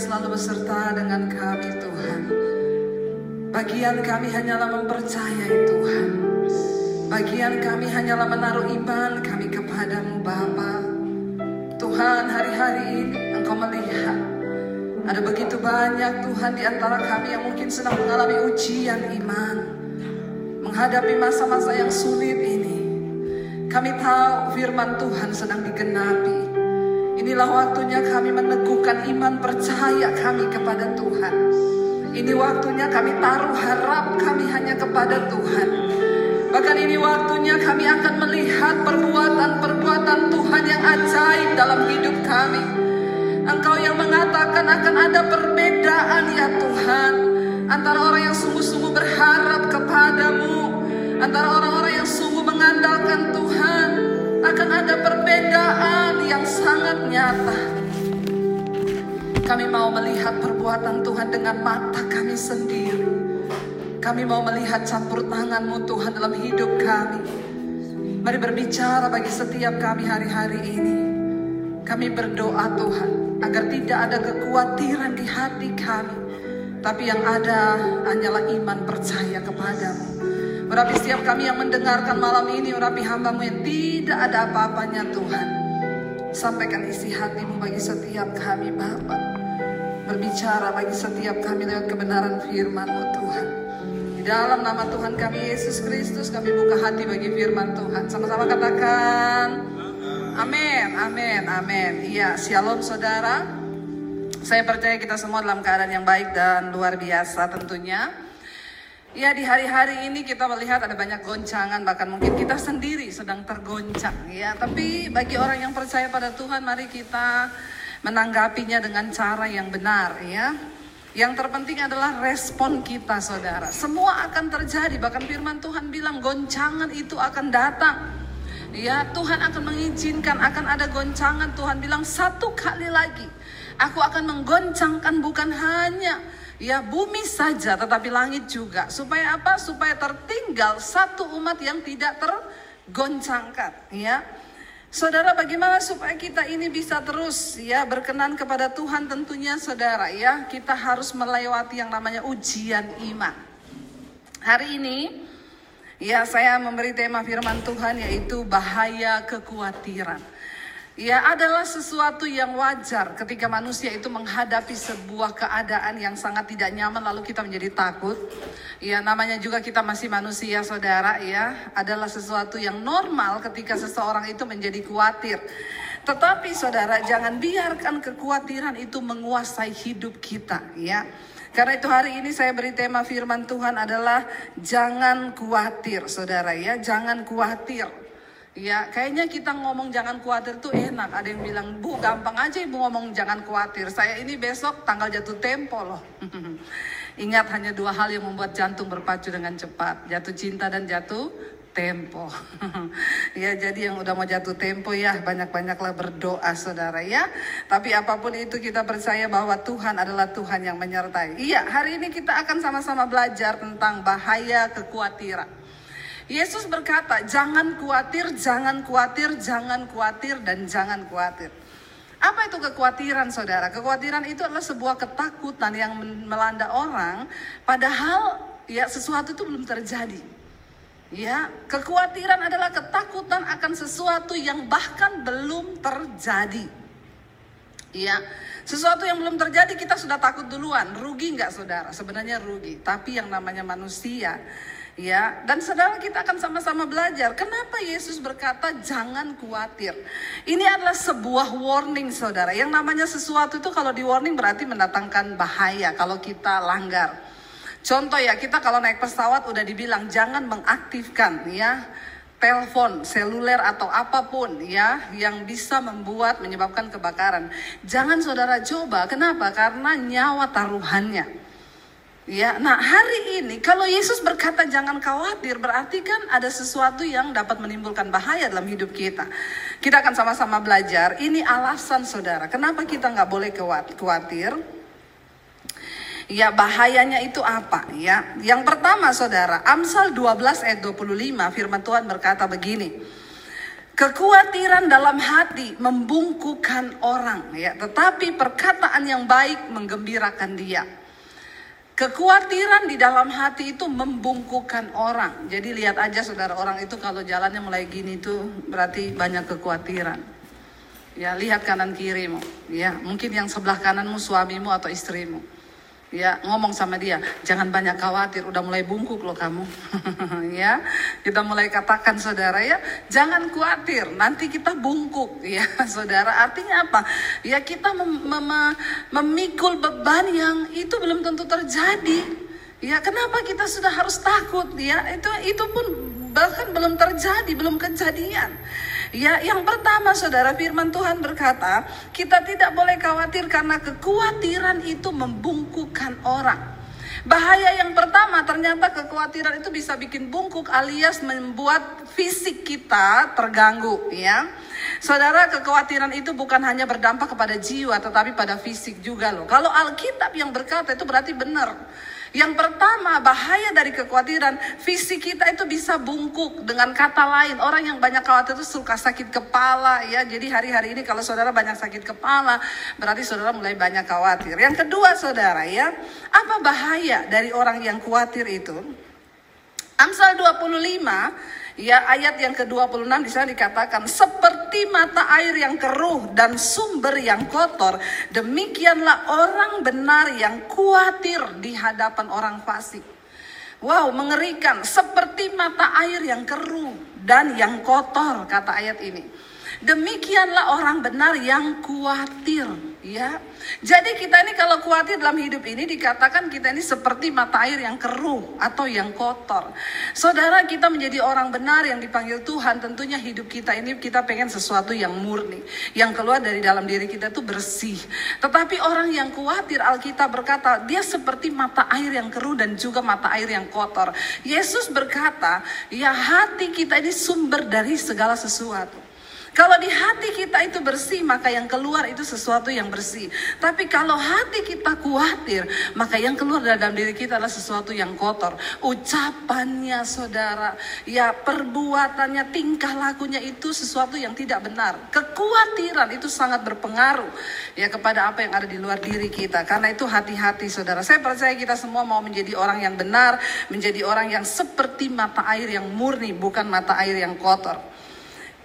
selalu beserta dengan kami Tuhan. Bagian kami hanyalah mempercayai Tuhan. Bagian kami hanyalah menaruh iman kami kepadamu Bapa. Tuhan hari-hari ini Engkau melihat ada begitu banyak Tuhan di antara kami yang mungkin sedang mengalami ujian iman. Menghadapi masa-masa yang sulit ini. Kami tahu firman Tuhan sedang digenapi. Inilah waktunya kami meneguhkan iman percaya kami kepada Tuhan. Ini waktunya kami taruh harap kami hanya kepada Tuhan. Bahkan ini waktunya kami akan melihat perbuatan-perbuatan Tuhan yang ajaib dalam hidup kami. Engkau yang mengatakan akan ada perbedaan ya Tuhan. Antara orang yang sungguh-sungguh berharap kepadamu. Antara orang-orang yang sungguh mengandalkan Tuhan. Akan ada perbedaan yang sangat nyata. Kami mau melihat perbuatan Tuhan dengan mata kami sendiri. Kami mau melihat campur tanganmu Tuhan dalam hidup kami. Mari berbicara bagi setiap kami hari-hari ini. Kami berdoa Tuhan agar tidak ada kekhawatiran di hati kami. Tapi yang ada hanyalah iman percaya kepadamu. Urapi setiap kami yang mendengarkan malam ini, urapi hambamu yang tidak ada apa-apanya Tuhan. Sampaikan isi hatimu bagi setiap kami Bapak. Berbicara bagi setiap kami lewat kebenaran firman-Mu Tuhan. Di dalam nama Tuhan kami Yesus Kristus kami buka hati bagi firman Tuhan. Sama-sama katakan. Amin, amin, amin. Iya, shalom saudara. Saya percaya kita semua dalam keadaan yang baik dan luar biasa tentunya. Ya di hari-hari ini kita melihat ada banyak goncangan bahkan mungkin kita sendiri sedang tergoncang ya. Tapi bagi orang yang percaya pada Tuhan mari kita menanggapinya dengan cara yang benar ya. Yang terpenting adalah respon kita saudara. Semua akan terjadi bahkan firman Tuhan bilang goncangan itu akan datang. Ya Tuhan akan mengizinkan akan ada goncangan Tuhan bilang satu kali lagi. Aku akan menggoncangkan bukan hanya ya bumi saja tetapi langit juga. Supaya apa? Supaya tertinggal satu umat yang tidak tergoncangkan ya. Saudara bagaimana supaya kita ini bisa terus ya berkenan kepada Tuhan tentunya saudara ya kita harus melewati yang namanya ujian iman. Hari ini ya saya memberi tema firman Tuhan yaitu bahaya kekhawatiran. Ya adalah sesuatu yang wajar ketika manusia itu menghadapi sebuah keadaan yang sangat tidak nyaman lalu kita menjadi takut. Ya namanya juga kita masih manusia saudara ya adalah sesuatu yang normal ketika seseorang itu menjadi khawatir. Tetapi saudara jangan biarkan kekhawatiran itu menguasai hidup kita ya. Karena itu hari ini saya beri tema firman Tuhan adalah jangan khawatir saudara ya jangan khawatir. Ya, kayaknya kita ngomong jangan khawatir tuh enak. Ada yang bilang, Bu, gampang aja ibu ngomong jangan khawatir. Saya ini besok tanggal jatuh tempo loh. Ingat hanya dua hal yang membuat jantung berpacu dengan cepat. Jatuh cinta dan jatuh tempo. ya, jadi yang udah mau jatuh tempo ya banyak-banyaklah berdoa saudara ya. Tapi apa pun itu kita percaya bahwa Tuhan adalah Tuhan yang menyertai. Iya, hari ini kita akan sama-sama belajar tentang bahaya kekhawatiran. Yesus berkata, jangan khawatir, jangan khawatir, jangan khawatir, dan jangan khawatir. Apa itu kekhawatiran saudara? Kekhawatiran itu adalah sebuah ketakutan yang melanda orang padahal ya sesuatu itu belum terjadi. Ya, kekhawatiran adalah ketakutan akan sesuatu yang bahkan belum terjadi. Ya, sesuatu yang belum terjadi kita sudah takut duluan. Rugi nggak saudara? Sebenarnya rugi. Tapi yang namanya manusia Ya, dan saudara kita akan sama-sama belajar. Kenapa Yesus berkata jangan khawatir? Ini adalah sebuah warning saudara. Yang namanya sesuatu itu kalau di warning berarti mendatangkan bahaya kalau kita langgar. Contoh ya, kita kalau naik pesawat udah dibilang jangan mengaktifkan ya telepon seluler atau apa pun ya yang bisa membuat menyebabkan kebakaran. Jangan saudara coba. Kenapa? Karena nyawa taruhannya. Ya, nah hari ini kalau Yesus berkata jangan khawatir berarti kan ada sesuatu yang dapat menimbulkan bahaya dalam hidup kita. Kita akan sama-sama belajar. Ini alasan saudara, kenapa kita nggak boleh khawatir? Ya bahayanya itu apa ya? Yang pertama saudara, Amsal 12 ayat 25 firman Tuhan berkata begini. Kekhawatiran dalam hati membungkukan orang ya, tetapi perkataan yang baik menggembirakan dia. Kekhawatiran di dalam hati itu membungkukan orang. Jadi lihat aja saudara orang itu kalau jalannya mulai gini tuh berarti banyak kekhawatiran. Ya lihat kanan kirimu. Ya mungkin yang sebelah kananmu suamimu atau istrimu ya ngomong sama dia jangan banyak khawatir udah mulai bungkuk loh kamu. Ya kita mulai katakan saudara ya jangan khawatir nanti kita bungkuk. Ya saudara artinya apa? Ya kita mem mem memikul beban yang itu belum tentu terjadi. Ya kenapa kita sudah harus takut? Ya itu itu pun bahkan belum terjadi belum kejadian Ya, yang pertama saudara firman Tuhan berkata, kita tidak boleh khawatir karena kekhawatiran itu membungkukkan orang. Bahaya yang pertama ternyata kekhawatiran itu bisa bikin bungkuk alias membuat fisik kita terganggu ya. Saudara kekhawatiran itu bukan hanya berdampak kepada jiwa tetapi pada fisik juga loh. Kalau Alkitab yang berkata itu berarti benar. Yang pertama, bahaya dari kekhawatiran, fisik kita itu bisa bungkuk. Dengan kata lain, orang yang banyak khawatir itu suka sakit kepala ya. Jadi hari-hari ini kalau saudara banyak sakit kepala, berarti saudara mulai banyak khawatir. Yang kedua, saudara ya, apa bahaya dari orang yang khawatir itu? Amsal 25 Ya ayat yang ke-26 di sana dikatakan seperti mata air yang keruh dan sumber yang kotor demikianlah orang benar yang khawatir di hadapan orang fasik. Wow, mengerikan seperti mata air yang keruh dan yang kotor kata ayat ini. Demikianlah orang benar yang khawatir, ya. Jadi kita ini kalau khawatir dalam hidup ini dikatakan kita ini seperti mata air yang keruh atau yang kotor. Saudara kita menjadi orang benar yang dipanggil Tuhan, tentunya hidup kita ini kita pengen sesuatu yang murni, yang keluar dari dalam diri kita itu bersih. Tetapi orang yang khawatir Alkitab berkata, dia seperti mata air yang keruh dan juga mata air yang kotor. Yesus berkata, ya hati kita ini sumber dari segala sesuatu. Kalau di hati kita itu bersih, maka yang keluar itu sesuatu yang bersih. Tapi kalau hati kita khawatir, maka yang keluar dalam diri kita adalah sesuatu yang kotor. Ucapannya saudara, ya perbuatannya, tingkah lakunya itu sesuatu yang tidak benar. Kekhawatiran itu sangat berpengaruh ya kepada apa yang ada di luar diri kita. Karena itu hati-hati saudara. Saya percaya kita semua mau menjadi orang yang benar, menjadi orang yang seperti mata air yang murni, bukan mata air yang kotor.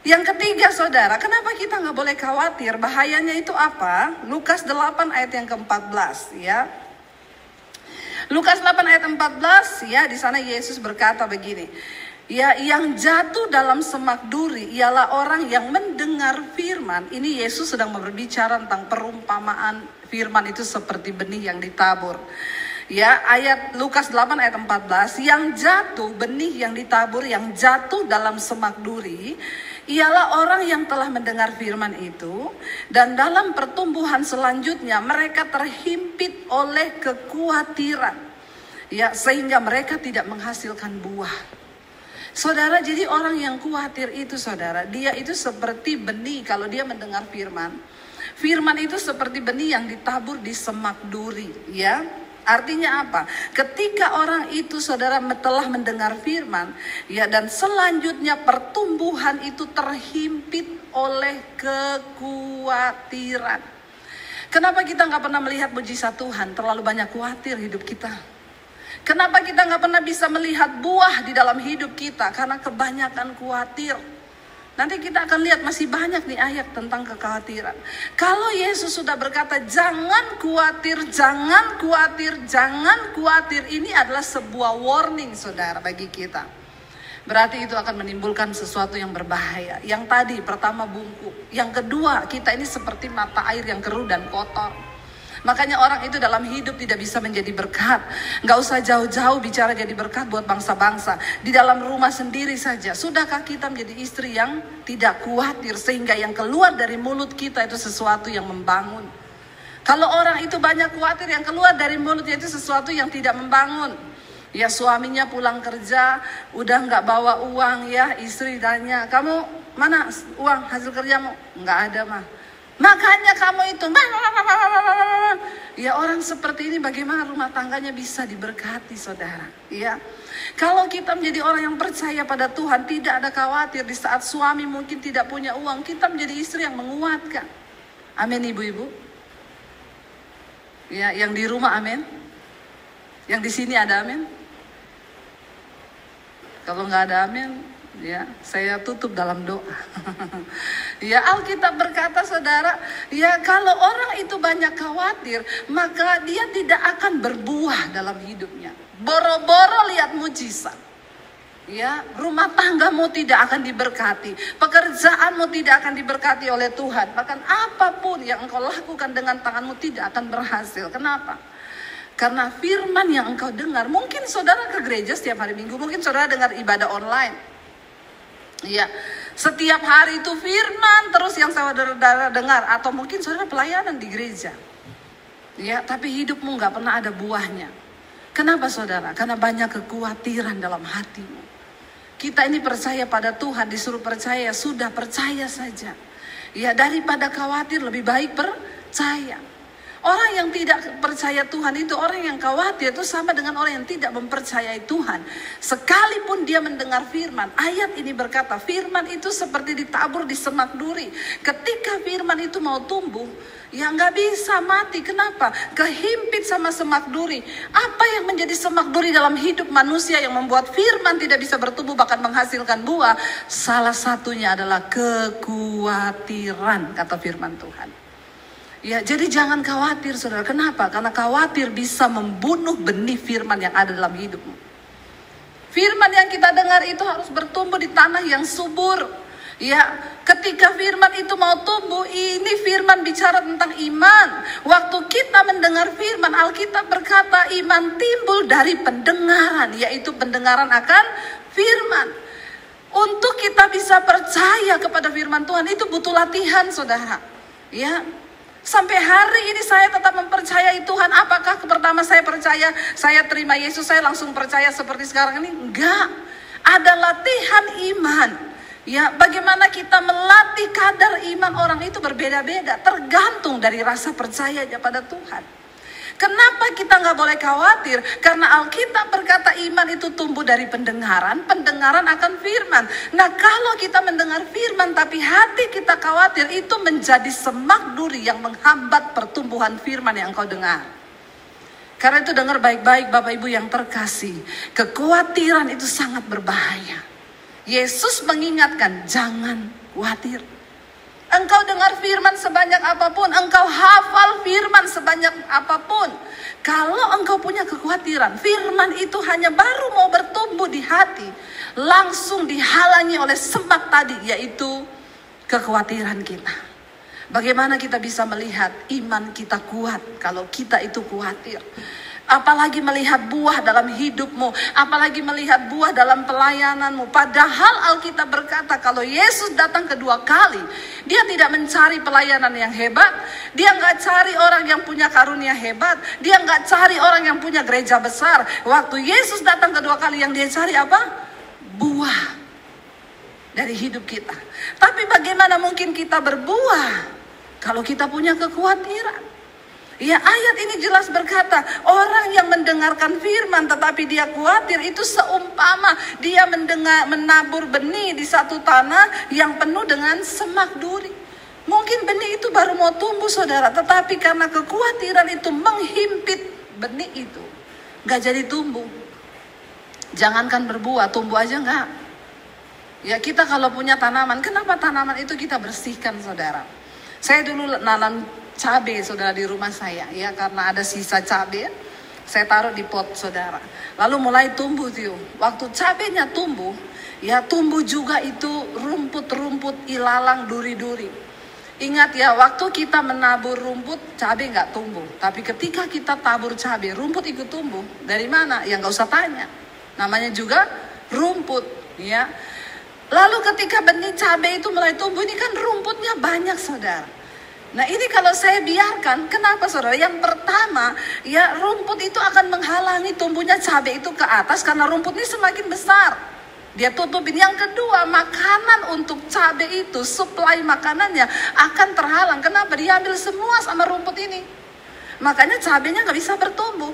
Yang ketiga saudara, kenapa kita nggak boleh khawatir? Bahayanya itu apa? Lukas 8 ayat yang ke-14 ya. Lukas 8 ayat 14 ya, di sana Yesus berkata begini. Ya, yang jatuh dalam semak duri ialah orang yang mendengar firman. Ini Yesus sedang berbicara tentang perumpamaan firman itu seperti benih yang ditabur. Ya, ayat Lukas 8 ayat 14, yang jatuh benih yang ditabur yang jatuh dalam semak duri ialah orang yang telah mendengar firman itu dan dalam pertumbuhan selanjutnya mereka terhimpit oleh kekhawatiran ya sehingga mereka tidak menghasilkan buah. Saudara, jadi orang yang khawatir itu saudara, dia itu seperti benih kalau dia mendengar firman. Firman itu seperti benih yang ditabur di semak duri, ya. Artinya apa? Ketika orang itu saudara telah mendengar firman, ya dan selanjutnya pertumbuhan itu terhimpit oleh kekhawatiran. Kenapa kita nggak pernah melihat mujizat Tuhan? Terlalu banyak khawatir hidup kita. Kenapa kita nggak pernah bisa melihat buah di dalam hidup kita? Karena kebanyakan khawatir. Nanti kita akan lihat masih banyak nih ayat tentang kekhawatiran. Kalau Yesus sudah berkata jangan khawatir, jangan khawatir, jangan khawatir. Ini adalah sebuah warning saudara bagi kita. Berarti itu akan menimbulkan sesuatu yang berbahaya. Yang tadi pertama bungkuk. Yang kedua kita ini seperti mata air yang keruh dan kotor. Makanya orang itu dalam hidup tidak bisa menjadi berkat. Nggak usah jauh-jauh bicara jadi berkat buat bangsa-bangsa. Di dalam rumah sendiri saja. Sudahkah kita menjadi istri yang tidak khawatir sehingga yang keluar dari mulut kita itu sesuatu yang membangun. Kalau orang itu banyak khawatir yang keluar dari mulutnya itu sesuatu yang tidak membangun. Ya suaminya pulang kerja udah nggak bawa uang ya istri tanya kamu mana uang hasil kerjamu nggak ada mah Makanya kamu itu, ya orang seperti ini bagaimana rumah tangganya bisa diberkati saudara. Ya, kalau kita menjadi orang yang percaya pada Tuhan, tidak ada khawatir di saat suami mungkin tidak punya uang, kita menjadi istri yang menguatkan. Amin ibu-ibu. Ya, yang di rumah amin. Yang di sini ada amin. Kalau nggak ada amin, ya saya tutup dalam doa. ya Alkitab berkata saudara, ya kalau orang itu banyak khawatir, maka dia tidak akan berbuah dalam hidupnya. Boro-boro lihat mujizat. Ya, rumah tanggamu tidak akan diberkati, pekerjaanmu tidak akan diberkati oleh Tuhan. Bahkan apa pun yang engkau lakukan dengan tanganmu tidak akan berhasil. Kenapa? Karena firman yang engkau dengar, mungkin saudara ke gereja setiap hari minggu, mungkin saudara dengar ibadah online. Iya, setiap hari itu firman terus yang saudara dengar, atau mungkin saudara pelayanan di gereja. Ya, tapi hidupmu nggak pernah ada buahnya. Kenapa saudara? Karena banyak kekhawatiran dalam hatimu. Kita ini percaya pada Tuhan, disuruh percaya, sudah percaya saja. Ya, daripada khawatir lebih baik percaya. Orang yang tidak percaya Tuhan itu orang yang khawatir itu sama dengan orang yang tidak mempercayai Tuhan. Sekalipun dia mendengar firman, ayat ini berkata firman itu seperti ditabur di semak duri. Ketika firman itu mau tumbuh, ya nggak bisa mati. Kenapa? Kehimpit sama semak duri. Apa yang menjadi semak duri dalam hidup manusia yang membuat firman tidak bisa bertumbuh bahkan menghasilkan buah? Salah satunya adalah kekhawatiran kata firman Tuhan. Ya, jadi jangan khawatir saudara. Kenapa? Karena khawatir bisa membunuh benih firman yang ada dalam hidupmu. Firman yang kita dengar itu harus bertumbuh di tanah yang subur. Ya, ketika firman itu mau tumbuh, ini firman bicara tentang iman. Waktu kita mendengar firman, Alkitab berkata iman timbul dari pendengaran, yaitu pendengaran akan firman. Untuk kita bisa percaya kepada firman Tuhan itu butuh latihan, Saudara. Ya, Sampai hari ini saya tetap mempercayai Tuhan. Apakah pertama saya percaya, saya terima Yesus, saya langsung percaya seperti sekarang ini? Enggak. Ada latihan iman. Ya, bagaimana kita melatih kadar iman orang itu berbeda-beda, tergantung dari rasa percayanya pada Tuhan. Kenapa kita nggak boleh khawatir? Karena Alkitab berkata iman itu tumbuh dari pendengaran, pendengaran akan firman. Nah kalau kita mendengar firman tapi hati kita khawatir, itu menjadi semak duri yang menghambat pertumbuhan firman yang kau dengar. Karena itu dengar baik-baik Bapak Ibu yang terkasih. Kekhawatiran itu sangat berbahaya. Yesus mengingatkan jangan khawatir. Engkau dengar firman sebanyak apa pun, engkau hafal firman sebanyak apa pun. Kalau engkau punya kekhawatiran, firman itu hanya baru mau bertumbuh di hati, langsung dihalangi oleh semak tadi, yaitu kekhawatiran kita. Bagaimana kita bisa melihat iman kita kuat kalau kita itu khawatir? Apalagi melihat buah dalam hidupmu, apalagi melihat buah dalam pelayananmu. Padahal Alkitab berkata kalau Yesus datang kedua kali, dia tidak mencari pelayanan yang hebat, dia nggak cari orang yang punya karunia hebat, dia nggak cari orang yang punya gereja besar. Waktu Yesus datang kedua kali yang dia cari apa? Buah dari hidup kita. Tapi bagaimana mungkin kita berbuah kalau kita punya kekhawatiran? Ya ayat ini jelas berkata orang yang mendengarkan firman tetapi dia khawatir itu seumpama dia mendengar menabur benih di satu tanah yang penuh dengan semak duri. Mungkin benih itu baru mau tumbuh saudara tetapi karena kekhawatiran itu menghimpit benih itu nggak jadi tumbuh. Jangankan berbuah tumbuh aja nggak. Ya kita kalau punya tanaman kenapa tanaman itu kita bersihkan saudara. Saya dulu nanam cabai saudara di rumah saya ya karena ada sisa cabai saya taruh di pot saudara. Lalu mulai tumbuh tuh waktu cabenya tumbuh ya tumbuh juga itu rumput-rumput ilalang duri-duri. Ingat ya waktu kita menabur rumput cabai nggak tumbuh. Tapi ketika kita tabur cabai rumput ikut tumbuh. Dari mana? Ya nggak usah tanya. Namanya juga rumput ya. Lalu ketika benih cabai itu mulai tumbuh ini kan rumputnya banyak saudara Nah ini kalau saya biarkan, kenapa saudara? Yang pertama, ya rumput itu akan menghalangi tumbuhnya cabai itu ke atas karena rumput ini semakin besar. Dia tutupin. Yang kedua, makanan untuk cabai itu, supply makanannya akan terhalang. Kenapa? Diambil semua sama rumput ini. Makanya cabenya nggak bisa bertumbuh.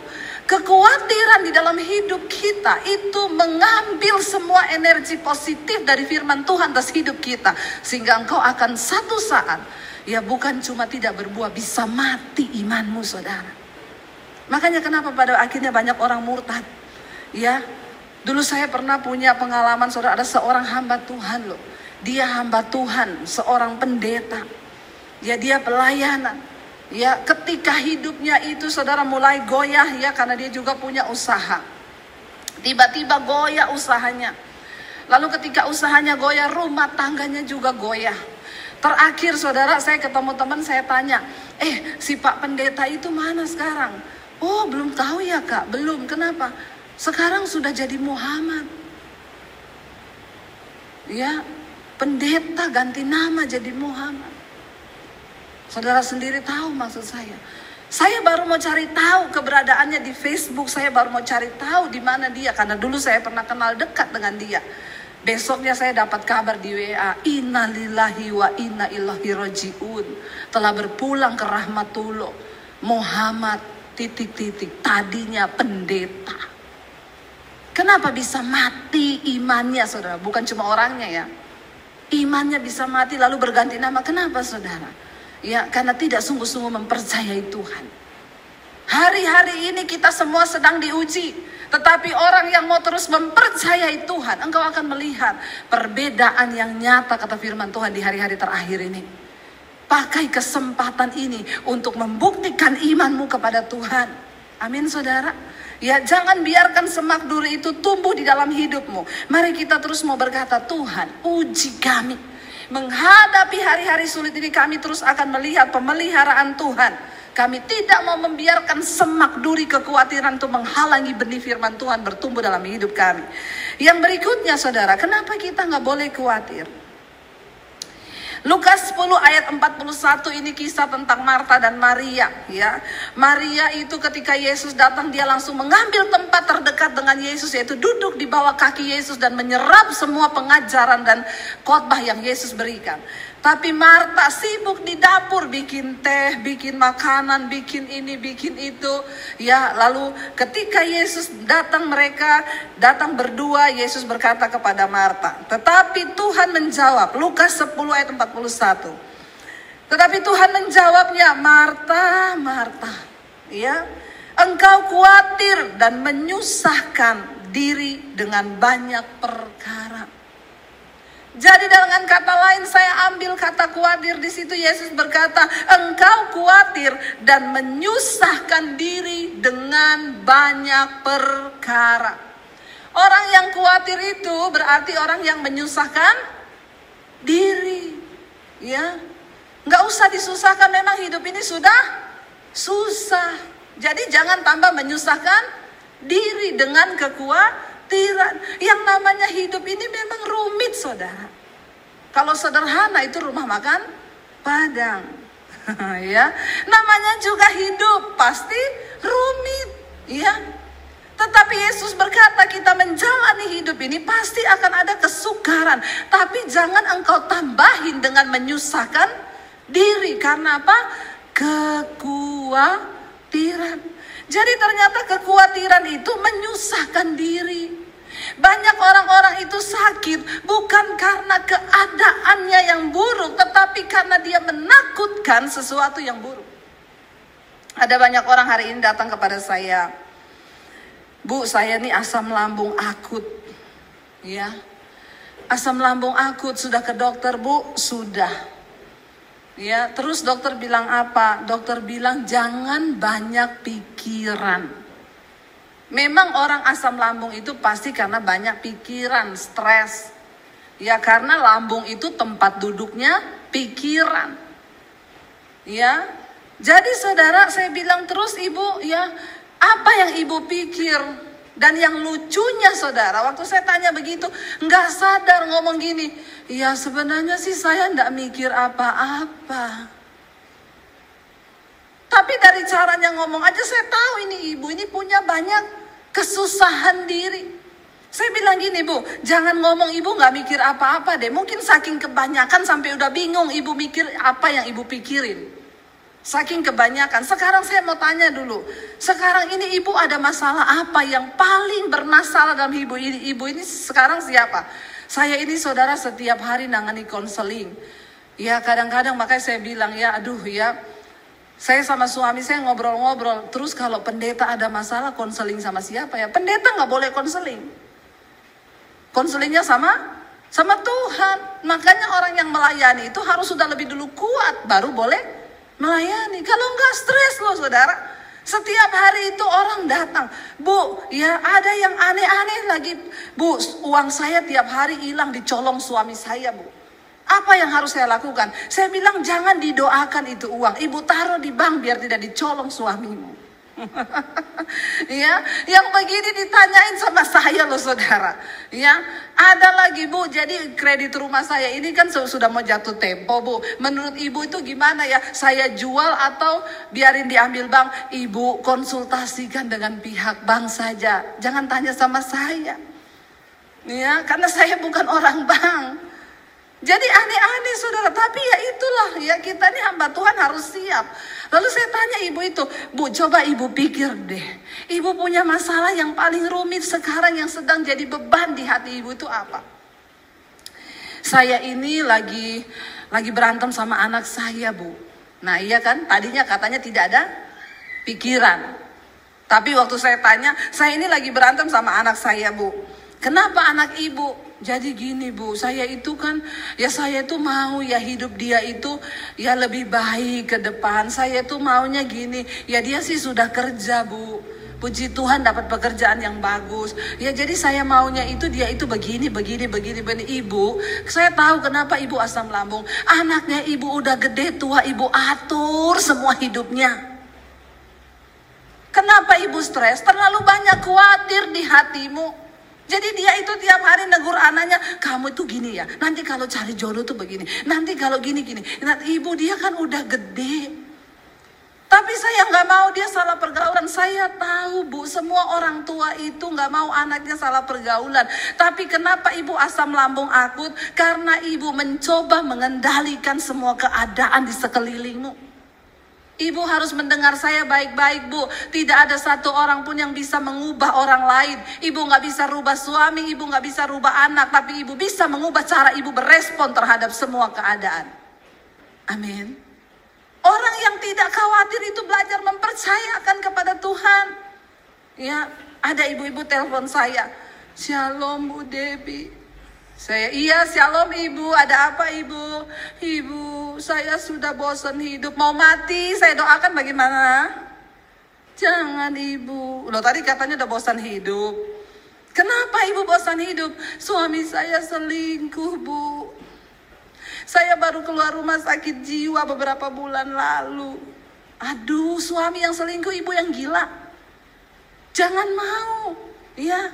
Kekhawatiran di dalam hidup kita itu mengambil semua energi positif dari firman Tuhan atas hidup kita. Sehingga engkau akan satu saat, ya bukan cuma tidak berbuah, bisa mati imanmu saudara. Makanya kenapa pada akhirnya banyak orang murtad. Ya, Dulu saya pernah punya pengalaman saudara ada seorang hamba Tuhan loh. Dia hamba Tuhan, seorang pendeta. Ya dia pelayanan. Ya ketika hidupnya itu saudara mulai goyah ya karena dia juga punya usaha. Tiba-tiba goyah usahanya. Lalu ketika usahanya goyah rumah tangganya juga goyah. Terakhir saudara saya ketemu teman saya tanya, eh si Pak Pendeta itu mana sekarang? Oh belum tahu ya kak, belum. Kenapa? Sekarang sudah jadi Muhammad. Ya, pendeta ganti nama jadi Muhammad. Saudara sendiri tahu maksud saya. Saya baru mau cari tahu keberadaannya di Facebook. Saya baru mau cari tahu di mana dia karena dulu saya pernah kenal dekat dengan dia. Besoknya saya dapat kabar di WA, Innalillahi wa inna ilahi rojiun. Telah berpulang ke rahmatullah. Muhammad titik-titik tadinya pendeta. Kenapa bisa mati imannya saudara? Bukan cuma orangnya ya. Imannya bisa mati lalu berganti nama. Kenapa saudara? Ya karena tidak sungguh-sungguh mempercayai Tuhan. Hari-hari ini kita semua sedang diuji. Tetapi orang yang mau terus mempercayai Tuhan. Engkau akan melihat perbedaan yang nyata kata firman Tuhan di hari-hari terakhir ini. Pakai kesempatan ini untuk membuktikan imanmu kepada Tuhan. Amin saudara. Ya jangan biarkan semak duri itu tumbuh di dalam hidupmu. Mari kita terus mau berkata, Tuhan uji kami. Menghadapi hari-hari sulit ini kami terus akan melihat pemeliharaan Tuhan. Kami tidak mau membiarkan semak duri kekhawatiran itu menghalangi benih firman Tuhan bertumbuh dalam hidup kami. Yang berikutnya saudara, kenapa kita nggak boleh khawatir? Lukas 10 ayat 41 ini kisah tentang Marta dan Maria ya. Maria itu ketika Yesus datang dia langsung mengambil tempat terdekat dengan Yesus yaitu duduk di bawah kaki Yesus dan menyerap semua pengajaran dan khotbah yang Yesus berikan. Tapi Marta sibuk di dapur bikin teh, bikin makanan, bikin ini, bikin itu. Ya, lalu ketika Yesus datang mereka datang berdua, Yesus berkata kepada Marta. Tetapi Tuhan menjawab, Lukas 10 ayat 41. Tetapi Tuhan menjawabnya, Marta, Marta, ya, engkau khawatir dan menyusahkan diri dengan banyak perkara. Jadi dengan kata lain saya ambil kata khawatir di situ Yesus berkata, engkau khawatir dan menyusahkan diri dengan banyak perkara. Orang yang khawatir itu berarti orang yang menyusahkan diri. Ya, nggak usah disusahkan. Memang hidup ini sudah susah. Jadi jangan tambah menyusahkan diri dengan kekuatan kekhawatiran. Yang namanya hidup ini memang rumit saudara. Kalau sederhana itu rumah makan Padang. ya, namanya juga hidup pasti rumit, ya. Tetapi Yesus berkata kita menjalani hidup ini pasti akan ada kesukaran. Tapi jangan engkau tambahin dengan menyusahkan diri. Karena apa? Kekhawatiran. Jadi ternyata kekhawatiran itu menyusahkan diri. Banyak orang-orang itu sakit bukan karena keadaannya yang buruk, tetapi karena dia menakutkan sesuatu yang buruk. Ada banyak orang hari ini datang kepada saya, Bu, saya ini asam lambung akut, ya. Asam lambung akut sudah ke dokter, Bu, sudah. Ya, terus dokter bilang apa? Dokter bilang jangan banyak pikiran. Memang orang asam lambung itu pasti karena banyak pikiran, stres. Ya karena lambung itu tempat duduknya pikiran. Ya. Jadi saudara saya bilang terus ibu ya apa yang ibu pikir dan yang lucunya saudara waktu saya tanya begitu nggak sadar ngomong gini ya sebenarnya sih saya nggak mikir apa-apa tapi dari caranya ngomong aja saya tahu ini ibu ini punya banyak kesusahan diri. Saya bilang gini bu, jangan ngomong ibu nggak mikir apa-apa deh. Mungkin saking kebanyakan sampai udah bingung ibu mikir apa yang ibu pikirin. Saking kebanyakan. Sekarang saya mau tanya dulu. Sekarang ini ibu ada masalah apa yang paling bermasalah dalam ibu ini? Ibu ini sekarang siapa? Saya ini saudara setiap hari nangani konseling. Ya kadang-kadang makanya saya bilang ya aduh ya saya sama suami saya ngobrol-ngobrol. Terus kalau pendeta ada masalah konseling sama siapa ya? Pendeta nggak boleh konseling. Konselingnya sama sama Tuhan. Makanya orang yang melayani itu harus sudah lebih dulu kuat baru boleh melayani. Kalau enggak stres loh saudara. Setiap hari itu orang datang. Bu, ya ada yang aneh-aneh lagi. Bu, uang saya tiap hari hilang dicolong suami saya, Bu. Apa yang harus saya lakukan? Saya bilang jangan didoakan itu uang. Ibu taruh di bank biar tidak dicolong suamimu. ya, yang begini ditanyain sama saya loh saudara. Ya, ada lagi bu, jadi kredit rumah saya ini kan sudah mau jatuh tempo bu. Menurut ibu itu gimana ya? Saya jual atau biarin diambil bank? Ibu konsultasikan dengan pihak bank saja. Jangan tanya sama saya. Ya, karena saya bukan orang bank. Jadi aneh-aneh saudara, tapi ya itulah ya kita ini hamba Tuhan harus siap. Lalu saya tanya ibu itu, bu coba ibu pikir deh, ibu punya masalah yang paling rumit sekarang yang sedang jadi beban di hati ibu itu apa? Saya ini lagi lagi berantem sama anak saya bu. Nah iya kan, tadinya katanya tidak ada pikiran. Tapi waktu saya tanya, saya ini lagi berantem sama anak saya bu. Kenapa anak ibu? Jadi gini bu, saya itu kan, ya saya itu mau ya hidup dia itu ya lebih baik ke depan. Saya itu maunya gini, ya dia sih sudah kerja bu. Puji Tuhan dapat pekerjaan yang bagus. Ya jadi saya maunya itu dia itu begini, begini, begini, begini. Ibu, saya tahu kenapa ibu asam lambung. Anaknya ibu udah gede tua, ibu atur semua hidupnya. Kenapa ibu stres? Terlalu banyak khawatir di hatimu. Jadi dia itu tiap hari negur anaknya, kamu itu gini ya. Nanti kalau cari jodoh tuh begini. Nanti kalau gini gini. Nanti ibu dia kan udah gede. Tapi saya nggak mau dia salah pergaulan. Saya tahu bu, semua orang tua itu nggak mau anaknya salah pergaulan. Tapi kenapa ibu asam lambung akut? Karena ibu mencoba mengendalikan semua keadaan di sekelilingmu. Ibu harus mendengar saya baik-baik bu. Tidak ada satu orang pun yang bisa mengubah orang lain. Ibu nggak bisa rubah suami, ibu nggak bisa rubah anak. Tapi ibu bisa mengubah cara ibu berespon terhadap semua keadaan. Amin. Orang yang tidak khawatir itu belajar mempercayakan kepada Tuhan. Ya, ada ibu-ibu telepon saya. Shalom Bu Debbie. Saya, iya shalom ibu, ada apa ibu? Ibu, saya sudah bosan hidup, mau mati, saya doakan bagaimana? Jangan ibu, loh tadi katanya udah bosan hidup. Kenapa ibu bosan hidup? Suami saya selingkuh bu. Saya baru keluar rumah sakit jiwa beberapa bulan lalu. Aduh, suami yang selingkuh, ibu yang gila. Jangan mau, ya.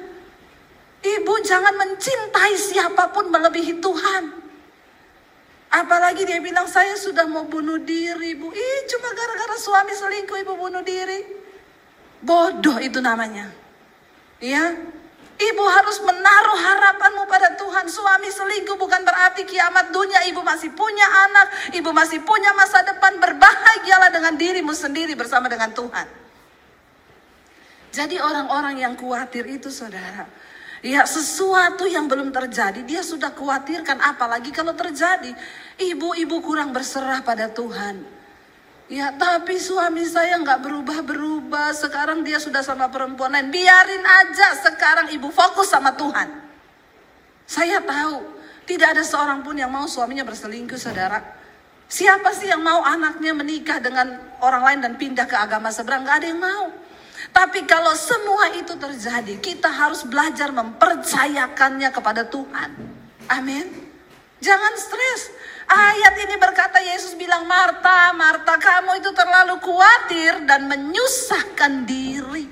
Ibu jangan mencintai siapa pun melebihi Tuhan. Apalagi dia bilang saya sudah mau bunuh diri, Bu. Ih, cuma gara-gara suami selingkuh ibu bunuh diri. Bodoh itu namanya. Ya. Ibu harus menaruh harapanmu pada Tuhan. Suami selingkuh bukan berarti kiamat dunia. Ibu masih punya anak, ibu masih punya masa depan. Berbahagialah dengan dirimu sendiri bersama dengan Tuhan. Jadi orang-orang yang khawatir itu saudara, Ya sesuatu yang belum terjadi dia sudah khawatirkan apalagi kalau terjadi. Ibu-ibu kurang berserah pada Tuhan. Ya tapi suami saya nggak berubah-berubah. Sekarang dia sudah sama perempuan lain. Biarin aja sekarang ibu fokus sama Tuhan. Saya tahu tidak ada seorang pun yang mau suaminya berselingkuh saudara. Siapa sih yang mau anaknya menikah dengan orang lain dan pindah ke agama seberang? Gak ada yang mau. Tapi kalau semua itu terjadi, kita harus belajar mempercayakannya kepada Tuhan. Amin. Jangan stres. Ayat ini berkata Yesus bilang, Marta, Marta kamu itu terlalu khawatir dan menyusahkan diri.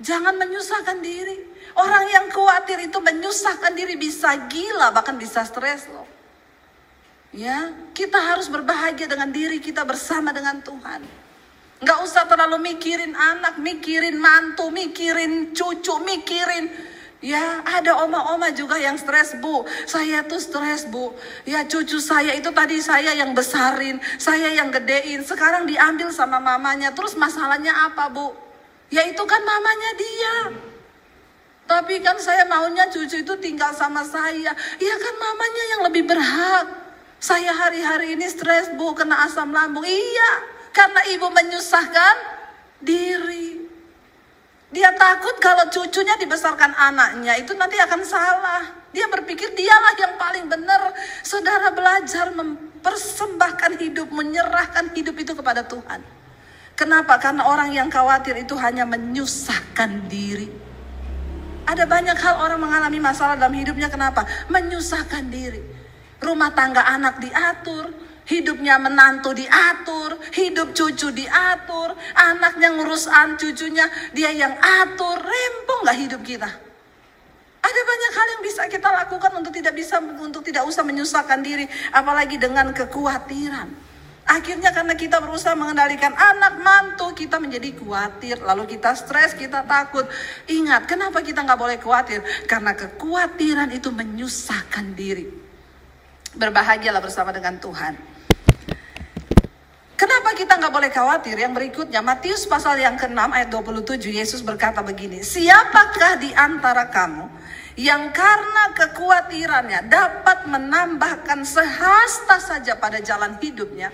Jangan menyusahkan diri. Orang yang khawatir itu menyusahkan diri bisa gila, bahkan bisa stres loh. Ya, kita harus berbahagia dengan diri kita bersama dengan Tuhan. Nggak usah terlalu mikirin anak, mikirin mantu, mikirin cucu, mikirin. Ya, ada oma-oma juga yang stres, Bu. Saya tuh stres, Bu. Ya, cucu saya itu tadi saya yang besarin, saya yang gedein. Sekarang diambil sama mamanya. Terus masalahnya apa, Bu? Ya itu kan mamanya dia. Tapi kan saya maunya cucu itu tinggal sama saya. Ya kan mamanya yang lebih berhak. Saya hari-hari ini stres, Bu, kena asam lambung. Iya, karena ibu menyusahkan diri. Dia takut kalau cucunya dibesarkan anaknya itu nanti akan salah. Dia berpikir dialah yang paling benar. Saudara belajar mempersembahkan hidup, menyerahkan hidup itu kepada Tuhan. Kenapa? Karena orang yang khawatir itu hanya menyusahkan diri. Ada banyak hal orang mengalami masalah dalam hidupnya kenapa? Menyusahkan diri. Rumah tangga anak diatur, Hidupnya menantu diatur, hidup cucu diatur, anaknya ngurus an cucunya, dia yang atur, rempong gak hidup kita. Ada banyak hal yang bisa kita lakukan untuk tidak bisa untuk tidak usah menyusahkan diri, apalagi dengan kekhawatiran. Akhirnya karena kita berusaha mengendalikan anak mantu, kita menjadi khawatir. Lalu kita stres, kita takut. Ingat, kenapa kita nggak boleh khawatir? Karena kekhawatiran itu menyusahkan diri. Berbahagialah bersama dengan Tuhan. Kenapa kita nggak boleh khawatir? Yang berikutnya, Matius pasal yang ke-6 ayat 27, Yesus berkata begini, Siapakah di antara kamu yang karena kekhawatirannya dapat menambahkan sehasta saja pada jalan hidupnya?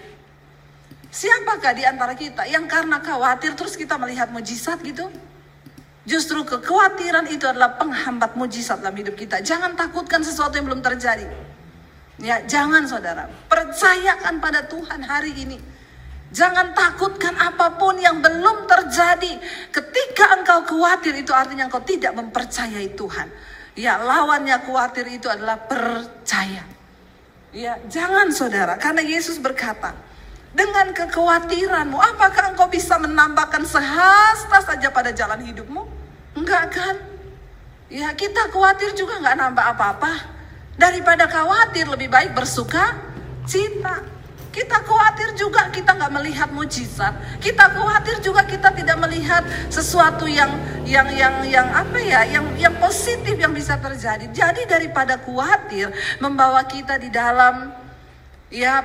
Siapakah di antara kita yang karena khawatir terus kita melihat mujizat gitu? Justru kekhawatiran itu adalah penghambat mujizat dalam hidup kita. Jangan takutkan sesuatu yang belum terjadi. Ya, jangan saudara. Percayakan pada Tuhan hari ini. Jangan takutkan apa pun yang belum terjadi. Ketika engkau khawatir itu artinya engkau tidak mempercayai Tuhan. Ya, lawannya khawatir itu adalah percaya. Ya, jangan saudara, karena Yesus berkata, dengan kekhawatiranmu, apakah engkau bisa menambahkan sehasta saja pada jalan hidupmu? Enggak kan? Ya, kita khawatir juga enggak nambah apa-apa. Daripada khawatir, lebih baik bersuka cita. Kita khawatir juga kita nggak melihat mujizat. Kita khawatir juga kita tidak melihat sesuatu yang yang yang yang apa ya, yang yang positif yang bisa terjadi. Jadi daripada khawatir membawa kita di dalam ya